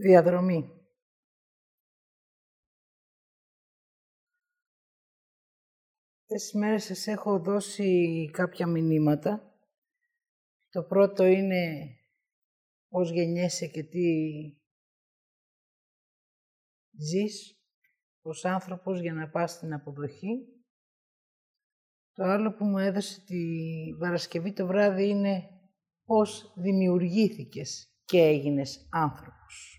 Διαδρομή. Τις μέρες σας έχω δώσει κάποια μηνύματα. Το πρώτο είναι πώς γεννιέσαι και τι ζεις ως άνθρωπος για να πας στην αποδοχή. Το άλλο που μου έδωσε τη Παρασκευή το βράδυ είναι πώς δημιουργήθηκες και έγινες άνθρωπος.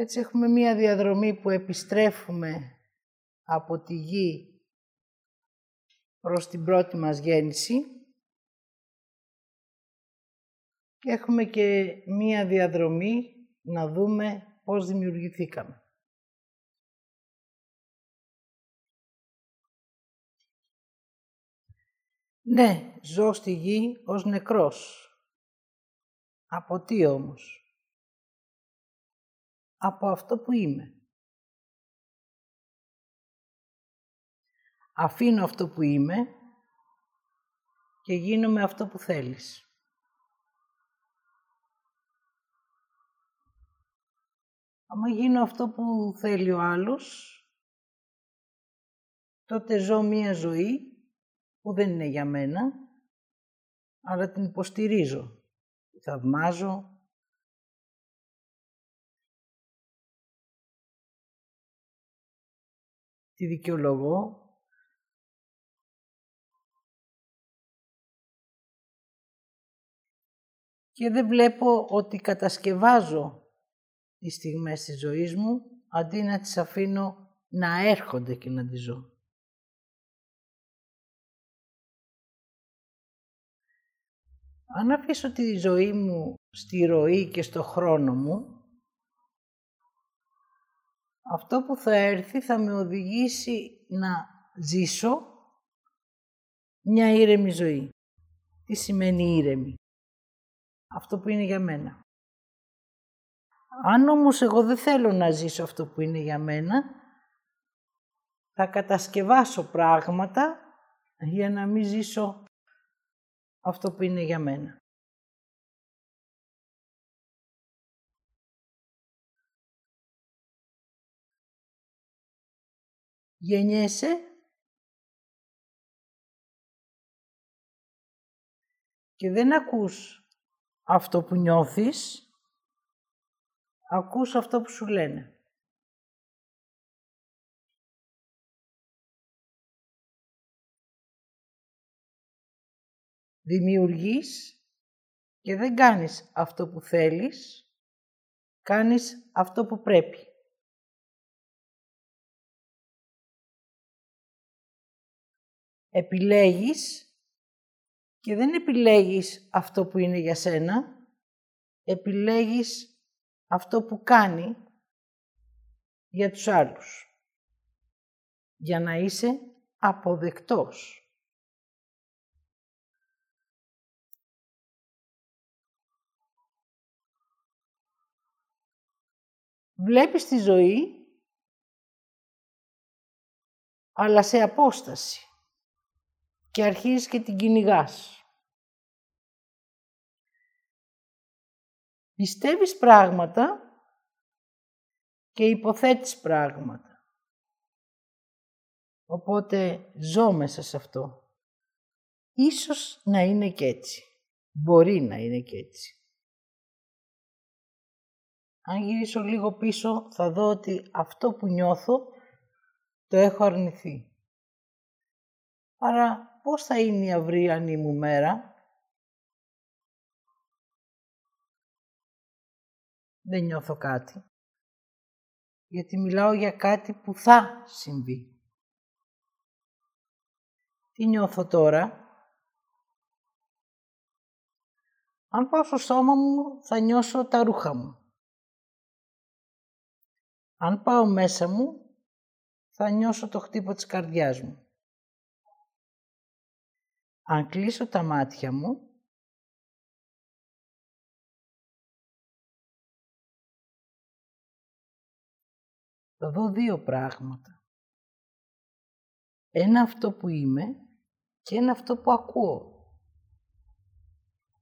Έτσι έχουμε μία διαδρομή που επιστρέφουμε από τη γη προς την πρώτη μας γέννηση και έχουμε και μία διαδρομή να δούμε πώς δημιουργηθήκαμε. Ναι, ζω στη γη ως νεκρός. Από τι όμως; Από αυτό που είμαι. Αφήνω αυτό που είμαι και γίνομαι αυτό που θέλεις. Άμα γίνω αυτό που θέλει ο άλλος, τότε ζω μία ζωή που δεν είναι για μένα, αλλά την υποστηρίζω, τη θαυμάζω, τη δικαιολογώ. Και δεν βλέπω ότι κατασκευάζω τις στιγμές της ζωής μου, αντί να τις αφήνω να έρχονται και να τις ζω. Αν αφήσω τη ζωή μου στη ροή και στο χρόνο μου, αυτό που θα έρθει θα με οδηγήσει να ζήσω μια ήρεμη ζωή. Τι σημαίνει ήρεμη; Αυτό που είναι για μένα. Αν όμως εγώ δεν θέλω να ζήσω αυτό που είναι για μένα, θα κατασκευάσω πράγματα για να μην ζήσω αυτό που είναι για μένα. Γεννιέσαι και δεν ακούς αυτό που νιώθεις, ακούς αυτό που σου λένε. Δημιουργείς και δεν κάνεις αυτό που θέλεις, κάνεις αυτό που πρέπει. Επιλέγεις και δεν επιλέγεις αυτό που είναι για σένα, επιλέγεις αυτό που κάνει για τους άλλους. Για να είσαι αποδεκτός. Βλέπεις τη ζωή, αλλά σε απόσταση και αρχίζεις και την κυνηγάς. Πιστεύεις πράγματα και υποθέτεις πράγματα. Οπότε ζω μέσα σε αυτό. Ίσως να είναι και έτσι. Μπορεί να είναι και έτσι. Αν γυρίσω λίγο πίσω θα δω ότι αυτό που νιώθω το έχω αρνηθεί. Άρα πώς θα είναι η αυριανή μου μέρα; Δεν νιώθω κάτι. Γιατί μιλάω για κάτι που θα συμβεί. Τι νιώθω τώρα; Αν πάω στο σώμα μου, θα νιώσω τα ρούχα μου. Αν πάω μέσα μου, θα νιώσω το χτύπο της καρδιάς μου. Αν κλείσω τα μάτια μου, θα δω δύο πράγματα. Ένα αυτό που είμαι και ένα αυτό που ακούω.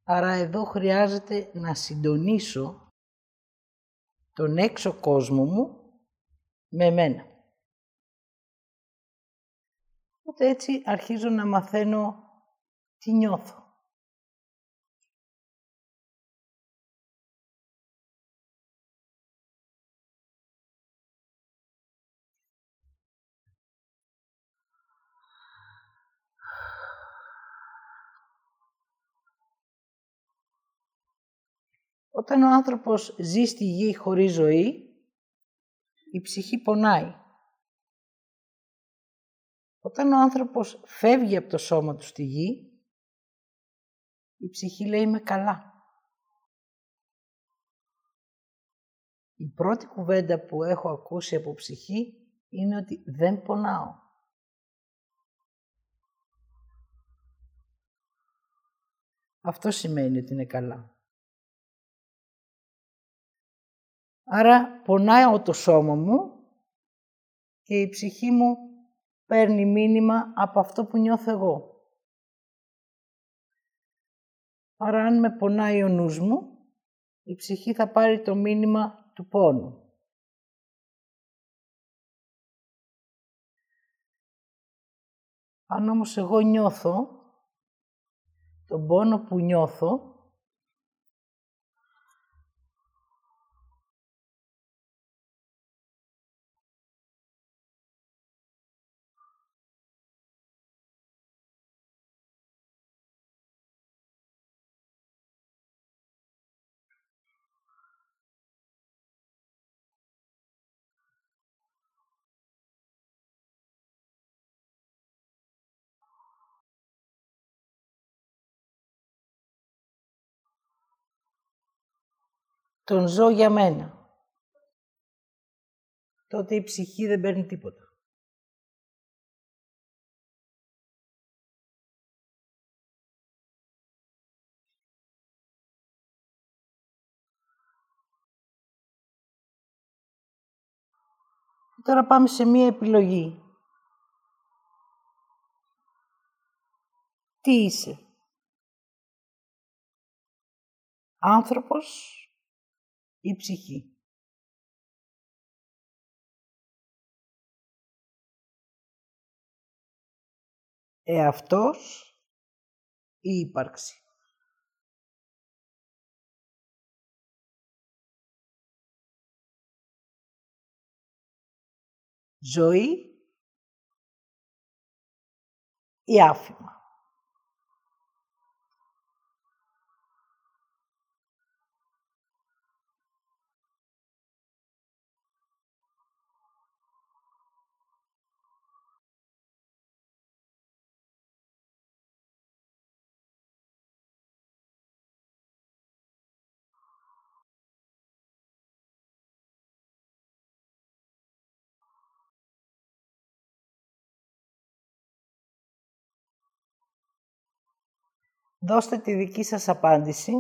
Άρα εδώ χρειάζεται να συντονίσω τον έξω κόσμο μου με μένα. Οπότε έτσι αρχίζω να μαθαίνω τι νιώθω; Όταν ο άνθρωπος ζει στη γη χωρίς ζωή, η ψυχή πονάει. Όταν ο άνθρωπος φεύγει από το σώμα του στη γη, η ψυχή λέει «Είμαι καλά». Η πρώτη κουβέντα που έχω ακούσει από ψυχή είναι ότι δεν πονάω. Αυτό σημαίνει ότι είναι καλά. Άρα πονάει το σώμα μου και η ψυχή μου παίρνει μήνυμα από αυτό που νιώθω εγώ. Άρα αν με πονάει ο νους μου, η ψυχή θα πάρει το μήνυμα του πόνου. Αν όμως εγώ νιώθω τον πόνο που νιώθω, τον ζω για μένα. Τότε η ψυχή δεν παίρνει τίποτα. Τώρα πάμε σε μία επιλογή. Τι είσαι; Άνθρωπος η ψυχή. Εαυτός ή ύπαρξη. Ζωή ή άφημα. Δώστε τη δική σας απάντηση.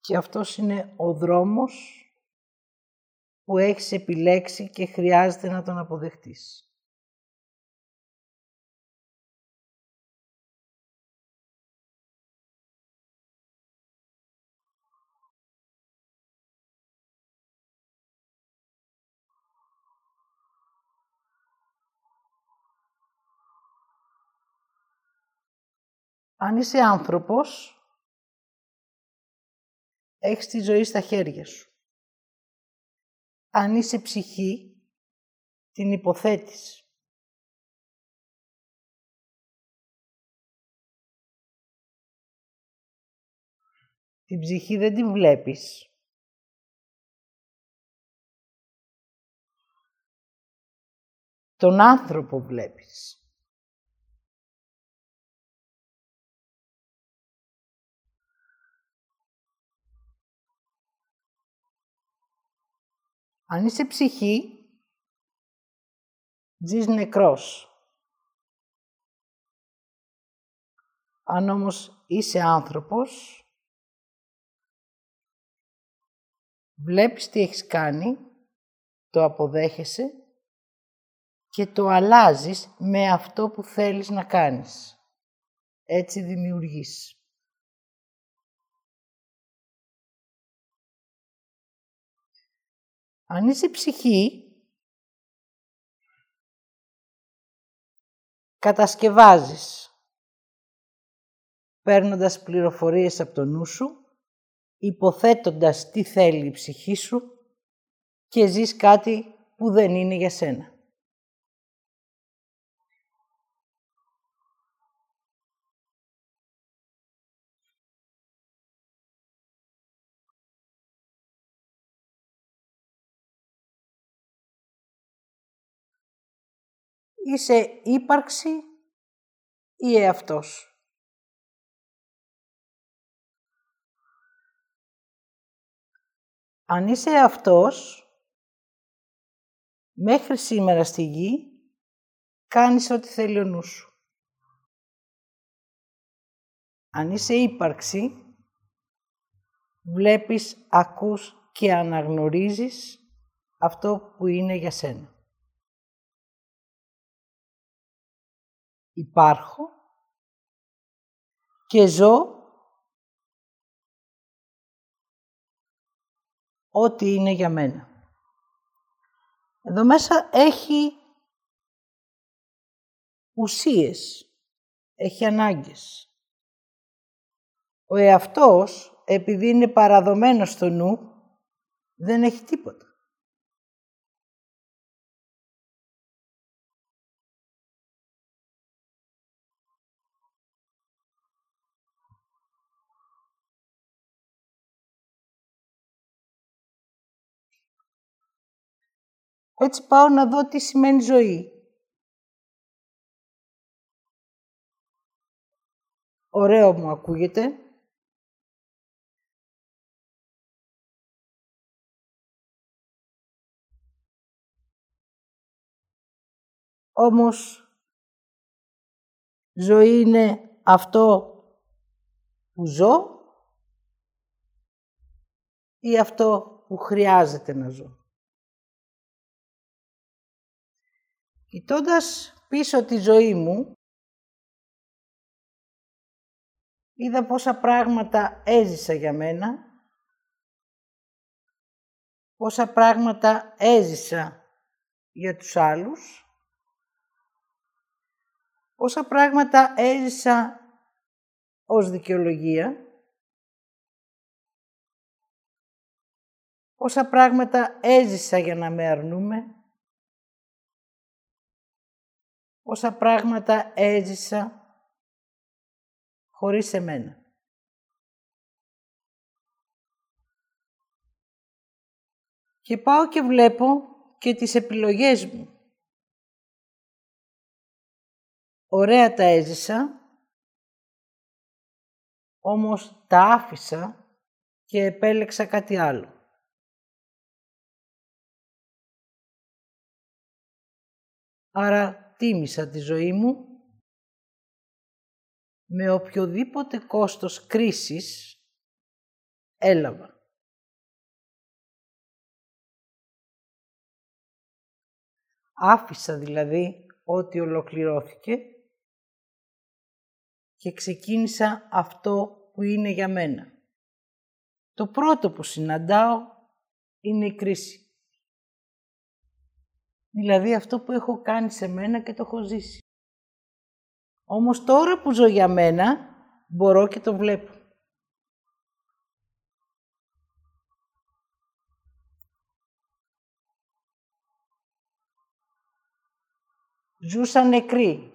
Και αυτός είναι ο δρόμος που έχεις επιλέξει και χρειάζεται να τον αποδεχτείς. Αν είσαι άνθρωπος, έχεις τη ζωή στα χέρια σου. Αν είσαι ψυχή, την υποθέτεις. Την ψυχή δεν την βλέπεις. Τον άνθρωπο βλέπεις. Αν είσαι ψυχή, ζεις νεκρός. Αν όμως είσαι άνθρωπος, βλέπεις τι έχεις κάνει, το αποδέχεσαι και το αλλάζεις με αυτό που θέλεις να κάνεις. έτσι δημιουργείς. Αν είσαι ψυχή, κατασκευάζεις, παίρνοντας πληροφορίες από το νου σου, υποθέτοντας τι θέλει η ψυχή σου και ζεις κάτι που δεν είναι για σένα. Είσαι ύπαρξη ή εαυτός; Αν είσαι εαυτός, μέχρι σήμερα στη γη, κάνεις ό,τι θέλει ο νους σου. Αν είσαι ύπαρξη, βλέπεις, ακούς και αναγνωρίζεις αυτό που είναι για σένα. Υπάρχω και ζω ό,τι είναι για μένα. Εδώ μέσα έχει ουσίες, έχει ανάγκες. Ο εαυτός, επειδή είναι παραδομένος στο νου, δεν έχει τίποτα. Έτσι πάω να δω τι σημαίνει ζωή. Ωραίο μου ακούγεται. Όμως, ζωή είναι αυτό που ζω ή αυτό που χρειάζεται να ζω; Κοιτώντας πίσω τη ζωή μου, είδα πόσα πράγματα έζησα για μένα, πόσα πράγματα έζησα για τους άλλους, πόσα πράγματα έζησα ως δικαιολογία, πόσα πράγματα έζησα για να με αρνούμε, όσα πράγματα έζησα χωρίς εμένα. Και πάω και βλέπω και τις επιλογές μου. Ωραία τα έζησα, όμως τα άφησα και επέλεξα κάτι άλλο. Άρα τίμησα τη ζωή μου με οποιοδήποτε κόστος κρίσης έλαβα. Άφησα δηλαδή ό,τι ολοκληρώθηκε και ξεκίνησα αυτό που είναι για μένα. Το πρώτο που συναντάω είναι η κρίση. Δηλαδή αυτό που έχω κάνει σε μένα και το έχω ζήσει. Όμως τώρα που ζω για μένα, μπορώ και το βλέπω. Ζούσα νεκρή.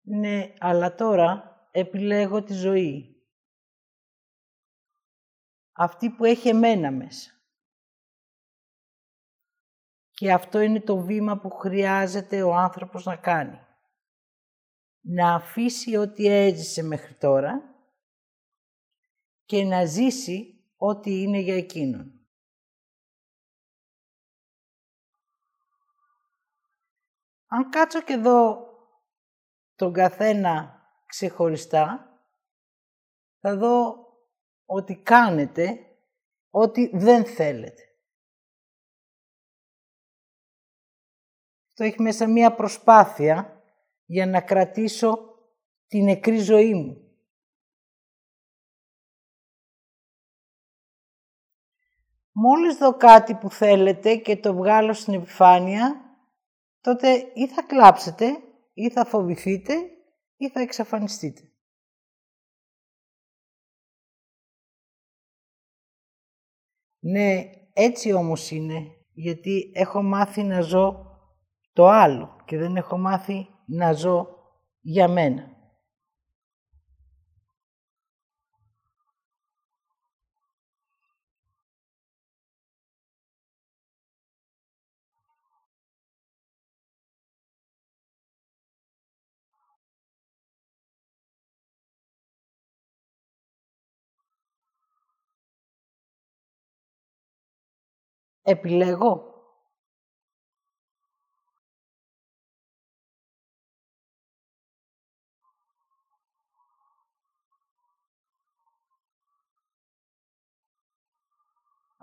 Ναι, αλλά τώρα επιλέγω τη ζωή. Αυτή που έχει εμένα μέσα. Και αυτό είναι το βήμα που χρειάζεται ο άνθρωπος να κάνει. Να αφήσει ό,τι έζησε μέχρι τώρα και να ζήσει ό,τι είναι για εκείνον. Αν κάτσω και δω τον καθένα ξεχωριστά, θα δω ότι κάνετε ό,τι δεν θέλετε. Το έχει μέσα μία προσπάθεια για να κρατήσω την νεκρή ζωή μου. Μόλις δω κάτι που θέλετε και το βγάλω στην επιφάνεια, τότε ή θα κλάψετε, ή θα φοβηθείτε, ή θα εξαφανιστείτε. Ναι, έτσι όμως είναι, γιατί έχω μάθει να ζω το άλλο και δεν έχω μάθει να ζω για μένα. Επιλέγω.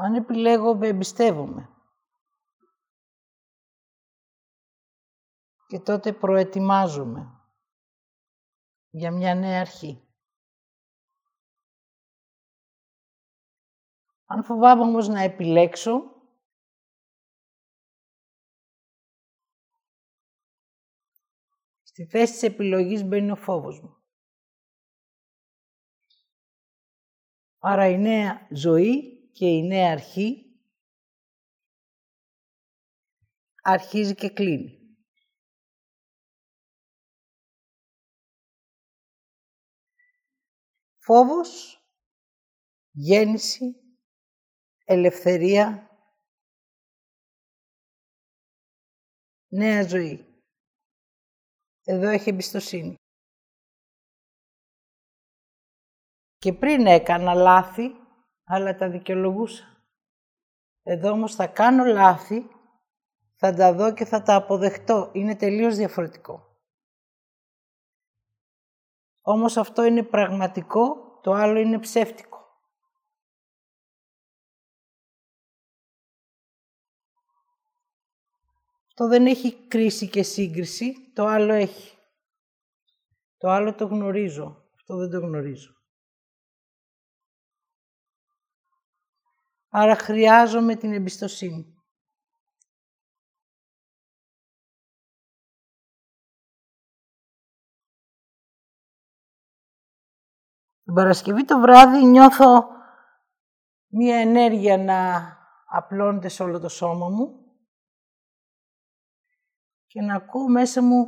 Αν επιλέγω, με εμπιστεύομαι. Και τότε προετοιμάζομαι για μια νέα αρχή. Αν φοβάμαι όμως να επιλέξω, Στη θέση της επιλογής μπαίνει ο φόβος μου. Άρα η νέα ζωή και η νέα αρχή αρχίζει και κλείνει. Φόβος, γέννηση, ελευθερία, νέα ζωή. Εδώ έχει εμπιστοσύνη. Και πριν έκανα λάθη, αλλά τα δικαιολογούσα. Εδώ όμως θα κάνω λάθη, θα τα δω και θα τα αποδεχτώ. Είναι τελείως διαφορετικό. Όμως αυτό είναι πραγματικό, το άλλο είναι ψεύτικο. Το δεν έχει κρίση και σύγκριση, το άλλο έχει. Το άλλο το γνωρίζω, αυτό δεν το γνωρίζω. Άρα χρειάζομαι την εμπιστοσύνη. Την Παρασκευή το βράδυ νιώθω μία ενέργεια να απλώνεται σε όλο το σώμα μου και να ακούω μέσα μου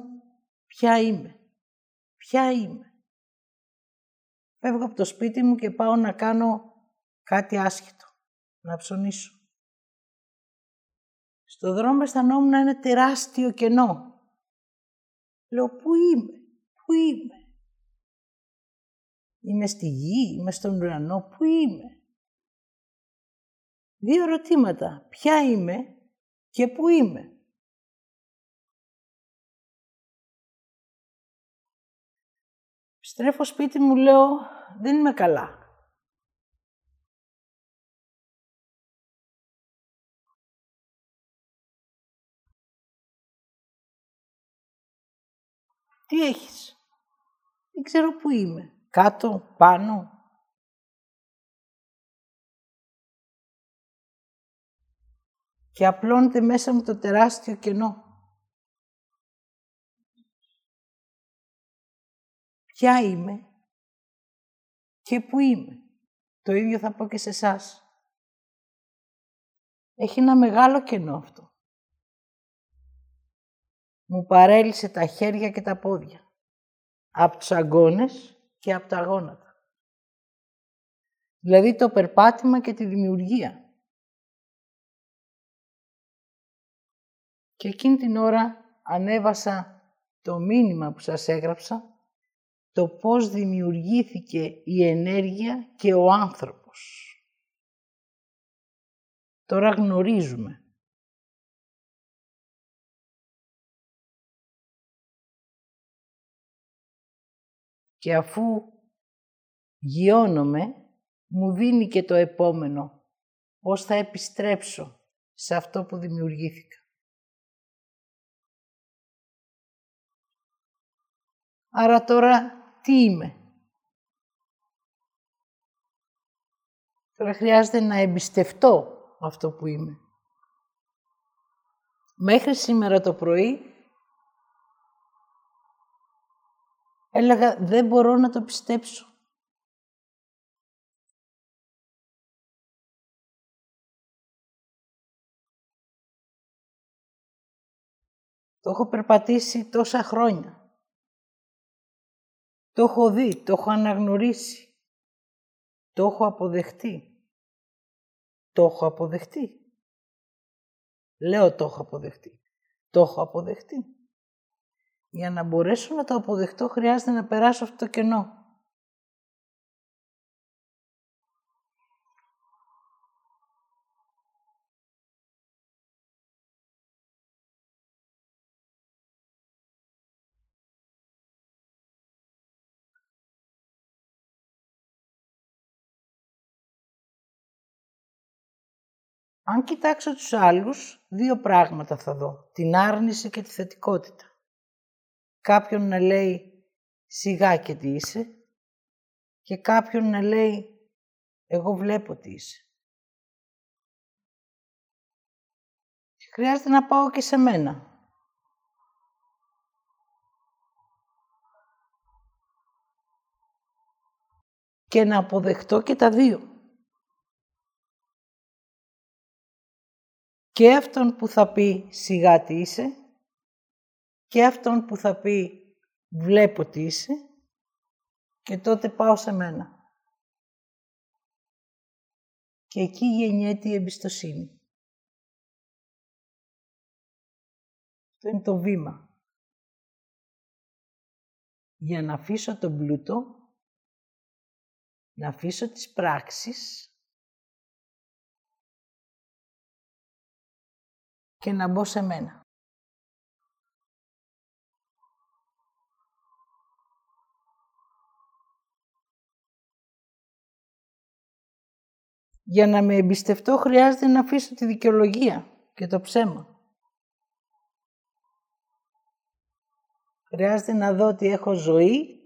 ποια είμαι. Ποια είμαι. Φεύγω από το σπίτι μου και πάω να κάνω κάτι άσχετο. Να ψωνίσω. Στο δρόμο αισθανόμουν ένα τεράστιο κενό. Λέω, πού είμαι, πού είμαι; Είμαι στη γη, είμαι στον ουρανό, πού είμαι; Δύο ερωτήματα. Ποια είμαι και πού είμαι; Στρέφω σπίτι μου, λέω, δεν είμαι καλά. Τι έχεις; Δεν ξέρω πού είμαι. Κάτω, πάνω. Και απλώνεται μέσα μου το τεράστιο κενό. ποια είμαι και πού είμαι. Το ίδιο θα πω και σε εσάς. Έχει ένα μεγάλο κενό αυτό. Μου παρέλυσε τα χέρια και τα πόδια. Από τους αγκώνες και από τα γόνατα. Δηλαδή το περπάτημα και τη δημιουργία. Και εκείνη την ώρα ανέβασα το μήνυμα που σας έγραψα το πώς δημιουργήθηκε η ενέργεια και ο άνθρωπος. Τώρα γνωρίζουμε. Και αφού γιώνομαι, μου δίνει και το επόμενο, πώς θα επιστρέψω σε αυτό που δημιουργήθηκα. Άρα τώρα τι είμαι; Τώρα χρειάζεται να εμπιστευτώ αυτό που είμαι. Μέχρι σήμερα το πρωί έλεγα δεν μπορώ να το πιστέψω. Το έχω περπατήσει τόσα χρόνια. Το έχω δει, το έχω αναγνωρίσει. Το έχω αποδεχτεί. Το έχω αποδεχτεί. Λέω το έχω αποδεχτεί. Το έχω αποδεχτεί. Για να μπορέσω να το αποδεχτώ χρειάζεται να περάσω αυτό το κενό. Αν κοιτάξω τους άλλους, δύο πράγματα θα δω. Την άρνηση και τη θετικότητα. Κάποιον να λέει σιγά και τι είσαι και κάποιον να λέει εγώ βλέπω τι είσαι. Χρειάζεται να πάω και σε μένα. Και να αποδεχτώ και τα δύο. και αυτόν που θα πει σιγά τι είσαι και αυτόν που θα πει βλέπω τι είσαι και τότε πάω σε μένα. Και εκεί γεννιέται η εμπιστοσύνη. Αυτό είναι το βήμα. Για να αφήσω τον πλούτο, να αφήσω τις πράξεις και να μπω σε μένα. Για να με εμπιστευτώ χρειάζεται να αφήσω τη δικαιολογία και το ψέμα. Χρειάζεται να δω ότι έχω ζωή,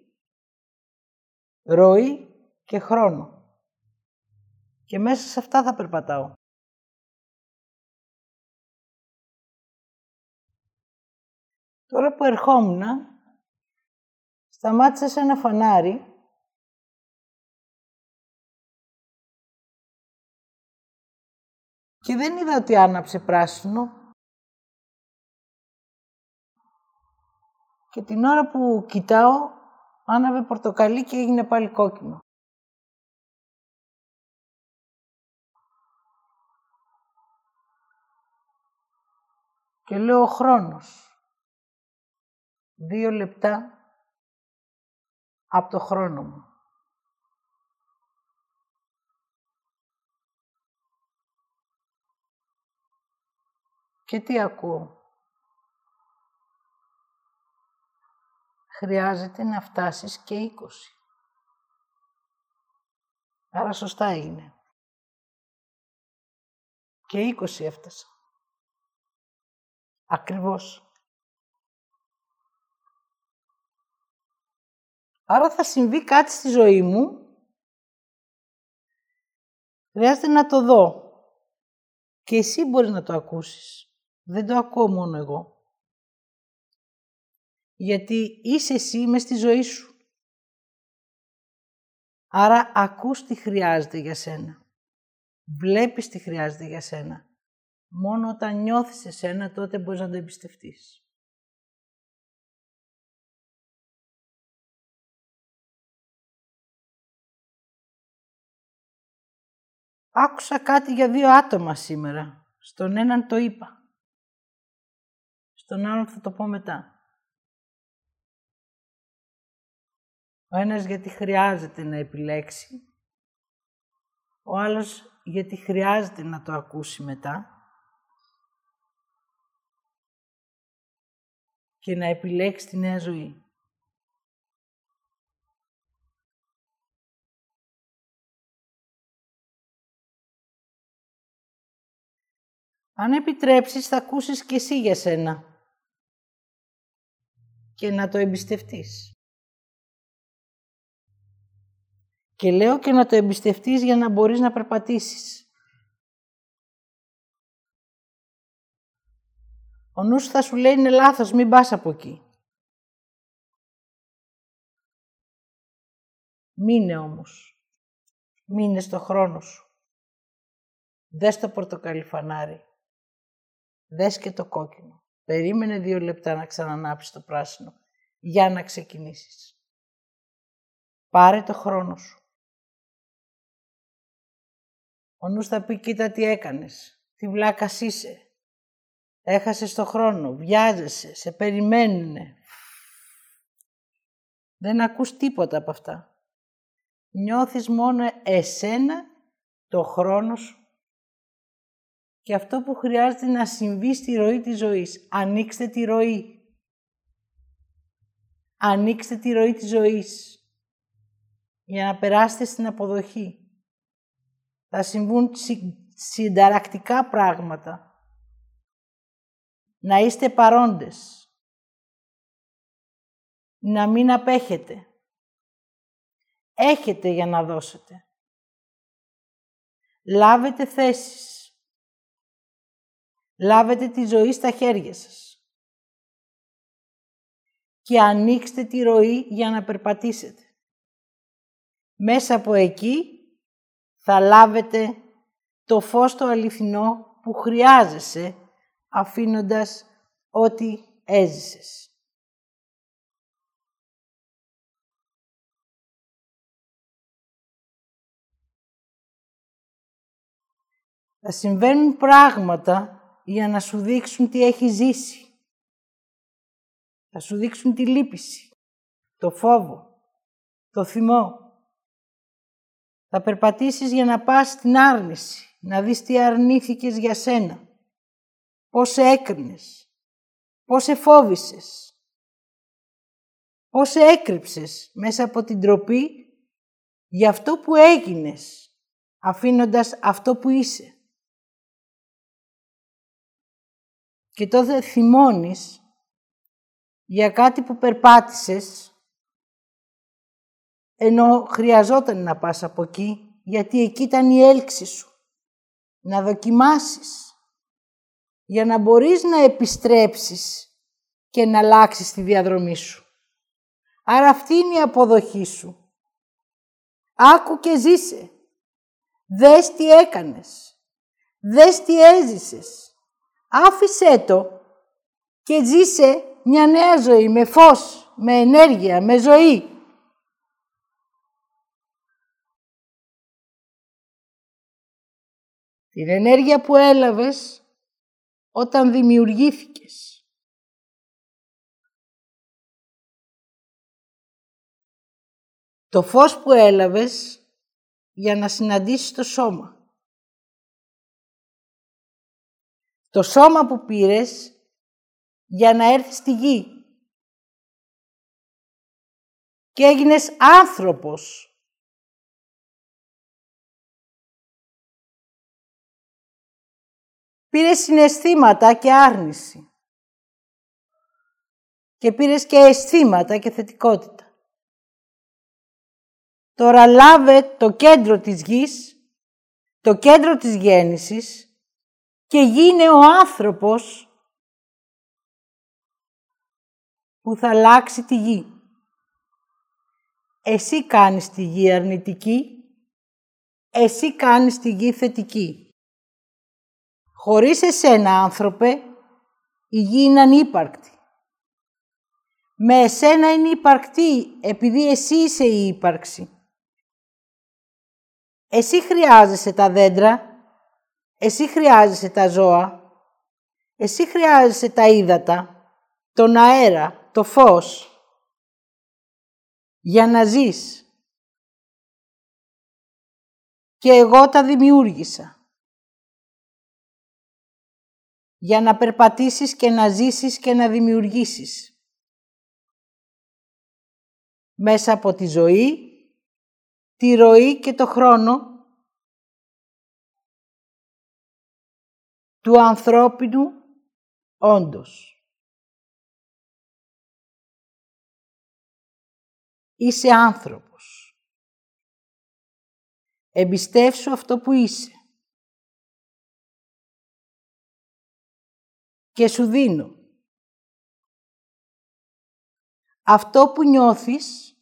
ροή και χρόνο. Και μέσα σε αυτά θα περπατάω. Τώρα που ερχόμουν, σταμάτησα σε ένα φανάρι και δεν είδα ότι άναψε πράσινο. Και την ώρα που κοιτάω, άναβε πορτοκαλί και έγινε πάλι κόκκινο. Και λέω ο χρόνος δύο λεπτά από το χρόνο μου. Και τι ακούω; Χρειάζεται να φτάσεις και είκοσι. Άρα σωστά είναι. Και είκοσι έφτασα. Ακριβώς. Άρα θα συμβεί κάτι στη ζωή μου. Χρειάζεται να το δω. Και εσύ μπορείς να το ακούσεις. Δεν το ακούω μόνο εγώ. Γιατί είσαι εσύ μες στη ζωή σου. Άρα ακούς τι χρειάζεται για σένα. Βλέπεις τι χρειάζεται για σένα. Μόνο όταν νιώθεις εσένα τότε μπορείς να το εμπιστευτείς. Άκουσα κάτι για δύο άτομα σήμερα. Στον έναν το είπα. Στον άλλον θα το πω μετά. Ο ένας γιατί χρειάζεται να επιλέξει. Ο άλλος γιατί χρειάζεται να το ακούσει μετά. Και να επιλέξει τη νέα ζωή. Αν επιτρέψεις θα ακούσεις και εσύ για σένα και να το εμπιστευτείς. Και λέω και να το εμπιστευτείς για να μπορείς να περπατήσεις. Ο νους θα σου λέει είναι λάθος, μην πας από εκεί. Μείνε όμως. Μείνε στο χρόνο σου. Δες το πορτοκαλιφανάρι. Δες και το κόκκινο. Περίμενε δύο λεπτά να ξανανάψεις το πράσινο για να ξεκινήσεις. Πάρε το χρόνο σου. Ο νους θα πει, κοίτα τι έκανες, τι βλάκας είσαι. Έχασες το χρόνο, βιάζεσαι, σε περιμένουνε. Δεν ακούς τίποτα από αυτά. Νιώθεις μόνο εσένα, το χρόνο σου και αυτό που χρειάζεται να συμβεί στη ροή της ζωής. Ανοίξτε τη ροή. Ανοίξτε τη ροή της ζωής για να περάσετε στην αποδοχή. Θα συμβούν συνταρακτικά πράγματα. Να είστε παρόντες. Να μην απέχετε. Έχετε για να δώσετε. Λάβετε θέσεις. Λάβετε τη ζωή στα χέρια σας. Και ανοίξτε τη ροή για να περπατήσετε. Μέσα από εκεί θα λάβετε το φως το αληθινό που χρειάζεσαι αφήνοντας ό,τι έζησες. Θα συμβαίνουν πράγματα για να σου δείξουν τι έχει ζήσει. Θα σου δείξουν τη λύπηση, το φόβο, το θυμό. Θα περπατήσεις για να πας στην άρνηση, να δεις τι αρνήθηκες για σένα. Πώς έκρινες, πώς εφόβησες, πώς έκρυψες μέσα από την τροπή για αυτό που έγινες, αφήνοντας αυτό που είσαι. Και τότε θυμώνεις για κάτι που περπάτησες ενώ χρειαζόταν να πας από εκεί, γιατί εκεί ήταν η έλξη σου. Να δοκιμάσεις, για να μπορείς να επιστρέψεις και να αλλάξεις τη διαδρομή σου. Άρα αυτή είναι η αποδοχή σου. Άκου και ζήσε. Δες τι έκανες. Δες τι έζησες άφησέ το και ζήσε μια νέα ζωή με φως, με ενέργεια, με ζωή. Την ενέργεια που έλαβες όταν δημιουργήθηκες. Το φως που έλαβες για να συναντήσεις το σώμα. Το σώμα που πήρες για να έρθεις στη γη. Και έγινες άνθρωπος. Πήρες συναισθήματα και άρνηση. Και πήρες και αισθήματα και θετικότητα. Τώρα λάβε το κέντρο της γης, το κέντρο της γέννησης και γίνε ο άνθρωπος που θα αλλάξει τη γη. Εσύ κάνεις τη γη αρνητική, εσύ κάνεις τη γη θετική. Χωρίς εσένα, άνθρωπε, η γη είναι ανύπαρκτη. Με εσένα είναι υπαρκτή, επειδή εσύ είσαι η ύπαρξη. Εσύ χρειάζεσαι τα δέντρα εσύ χρειάζεσαι τα ζώα, εσύ χρειάζεσαι τα ύδατα, τον αέρα, το φως, για να ζεις. Και εγώ τα δημιούργησα. Για να περπατήσεις και να ζήσεις και να δημιουργήσεις. Μέσα από τη ζωή, τη ροή και το χρόνο του ανθρώπινου όντως. Είσαι άνθρωπος. Εμπιστεύσου αυτό που είσαι. Και σου δίνω. Αυτό που νιώθεις,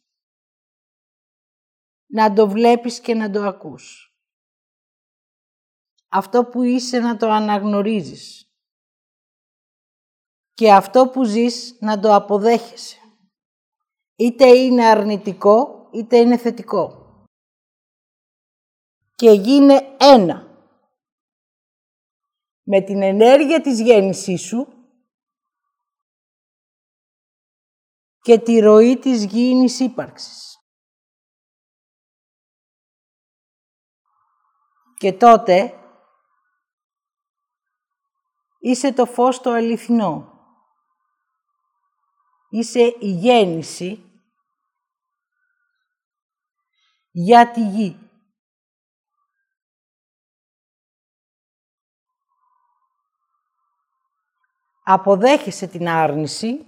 να το βλέπεις και να το ακούς. Αυτό που είσαι να το αναγνωρίζεις. Και αυτό που ζεις να το αποδέχεσαι. Είτε είναι αρνητικό, είτε είναι θετικό. Και γίνε ένα. Με την ενέργεια της γέννησής σου και τη ροή της γήινης ύπαρξης. Και τότε είσαι το φως το αληθινό. Είσαι η γέννηση για τη γη. Αποδέχεσαι την άρνηση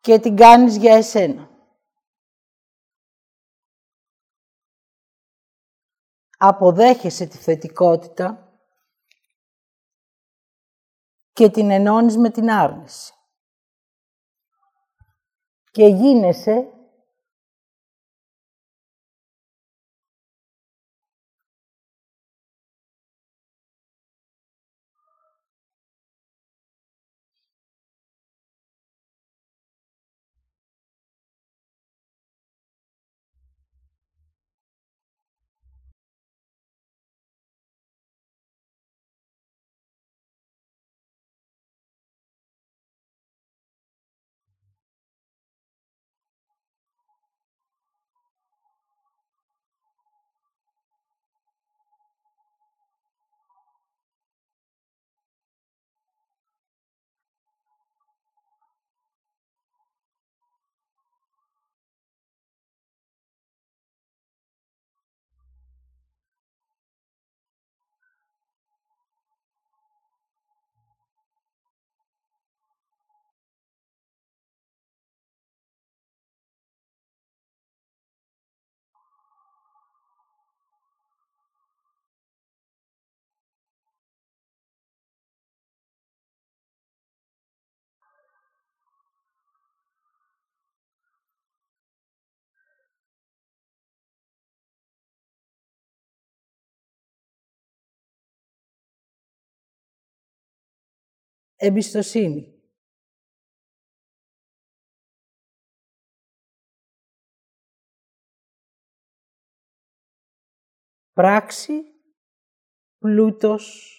και την κάνεις για εσένα. Αποδέχεσαι τη θετικότητα και την ενώνεις με την άρνηση. Και γίνεσαι εμπιστοσύνη. Πράξη, πλούτος,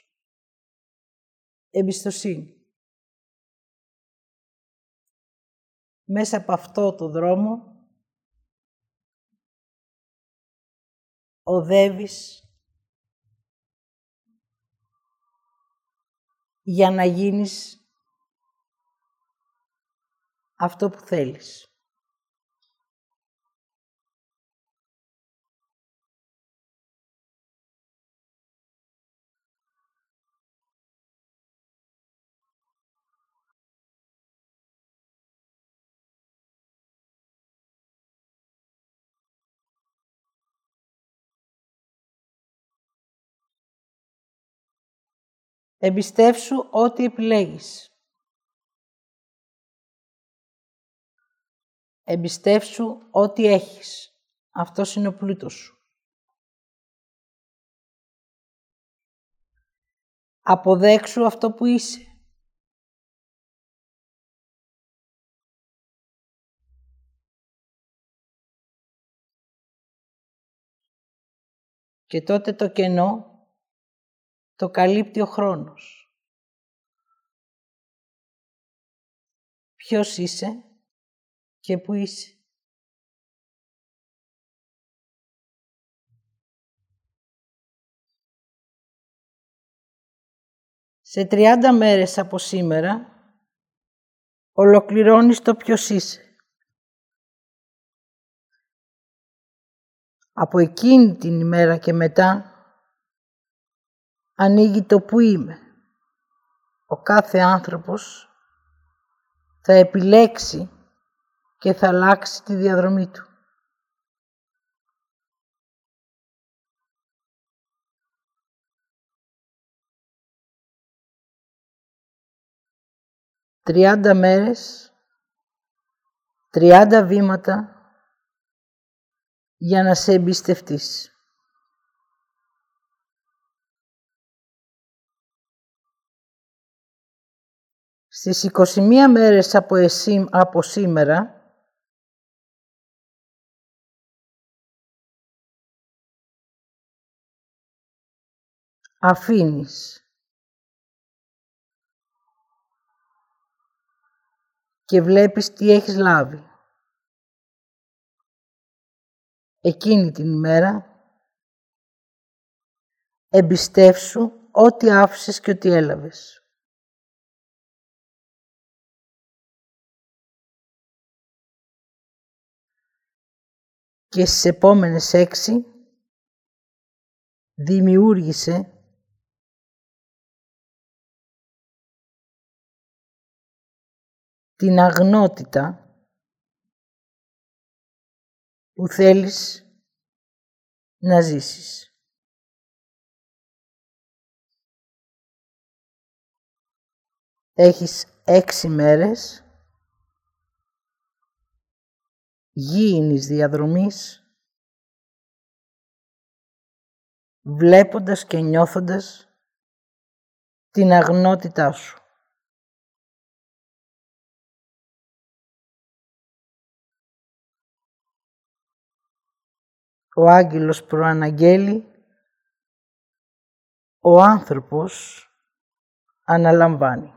εμπιστοσύνη. Μέσα από αυτό το δρόμο οδεύεις για να γίνεις αυτό που θέλεις. Εμπιστεύσου ό,τι επιλέγεις. Εμπιστεύσου ό,τι έχεις. Αυτός είναι ο πλούτος σου. Αποδέξου αυτό που είσαι. Και τότε το κενό το καλύπτει ο χρόνος. Ποιος είσαι και πού είσαι. Σε 30 μέρες από σήμερα ολοκληρώνεις το ποιος είσαι. Από εκείνη την ημέρα και μετά ανοίγει το που είμαι. Ο κάθε άνθρωπος θα επιλέξει και θα αλλάξει τη διαδρομή του. Τριάντα μέρες, τριάντα βήματα για να σε εμπιστευτείς. Στις 21 μέρες από, εσύ, από σήμερα, αφήνεις και βλέπεις τι έχεις λάβει. Εκείνη την ημέρα εμπιστεύσου ό,τι άφησες και ό,τι έλαβες. Και στις επόμενες έξι δημιούργησε την αγνότητα που θέλεις να ζήσεις. Έχεις έξι μέρες γήινης διαδρομής βλέποντας και νιώθοντας την αγνότητά σου. ο άγγελος προαναγγέλει, ο άνθρωπος αναλαμβάνει.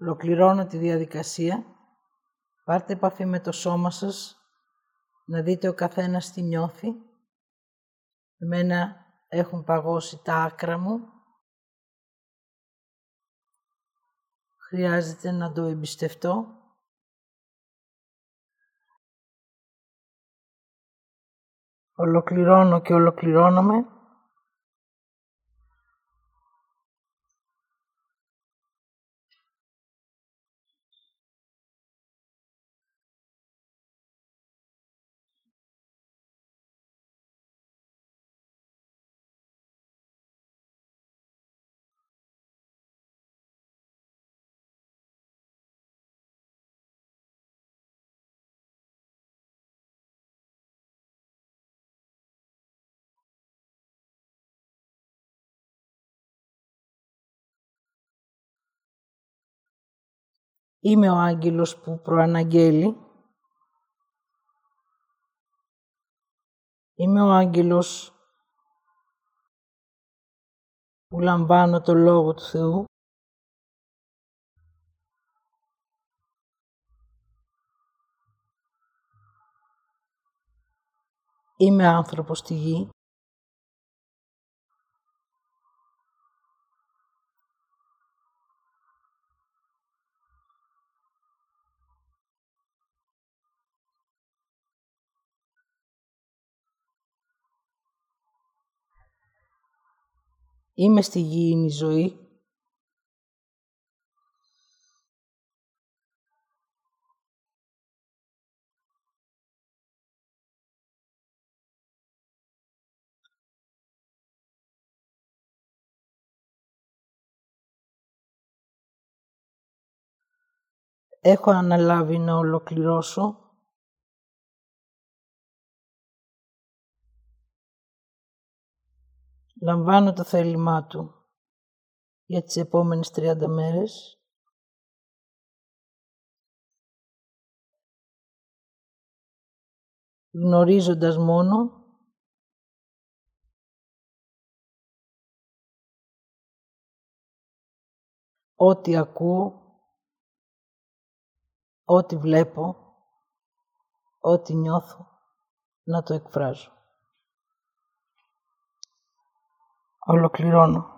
Ολοκληρώνω τη διαδικασία. Πάρτε επαφή με το σώμα σας, να δείτε ο καθένας τι νιώθει. Εμένα έχουν παγώσει τα άκρα μου. Χρειάζεται να το εμπιστευτώ. Ολοκληρώνω και ολοκληρώνομαι. Είμαι ο άγγελος που προαναγγέλει. Είμαι ο άγγελος που λαμβάνω το Λόγο του Θεού. Είμαι άνθρωπος στη γη. Είμαι στη γήινη ζωή. Έχω αναλάβει να ολοκληρώσω Λαμβάνω το θέλημά του για τις επόμενες 30 μέρες. Γνωρίζοντας μόνο ό,τι ακούω, ό,τι βλέπω, ό,τι νιώθω, να το εκφράζω. Ολοκληρώνω.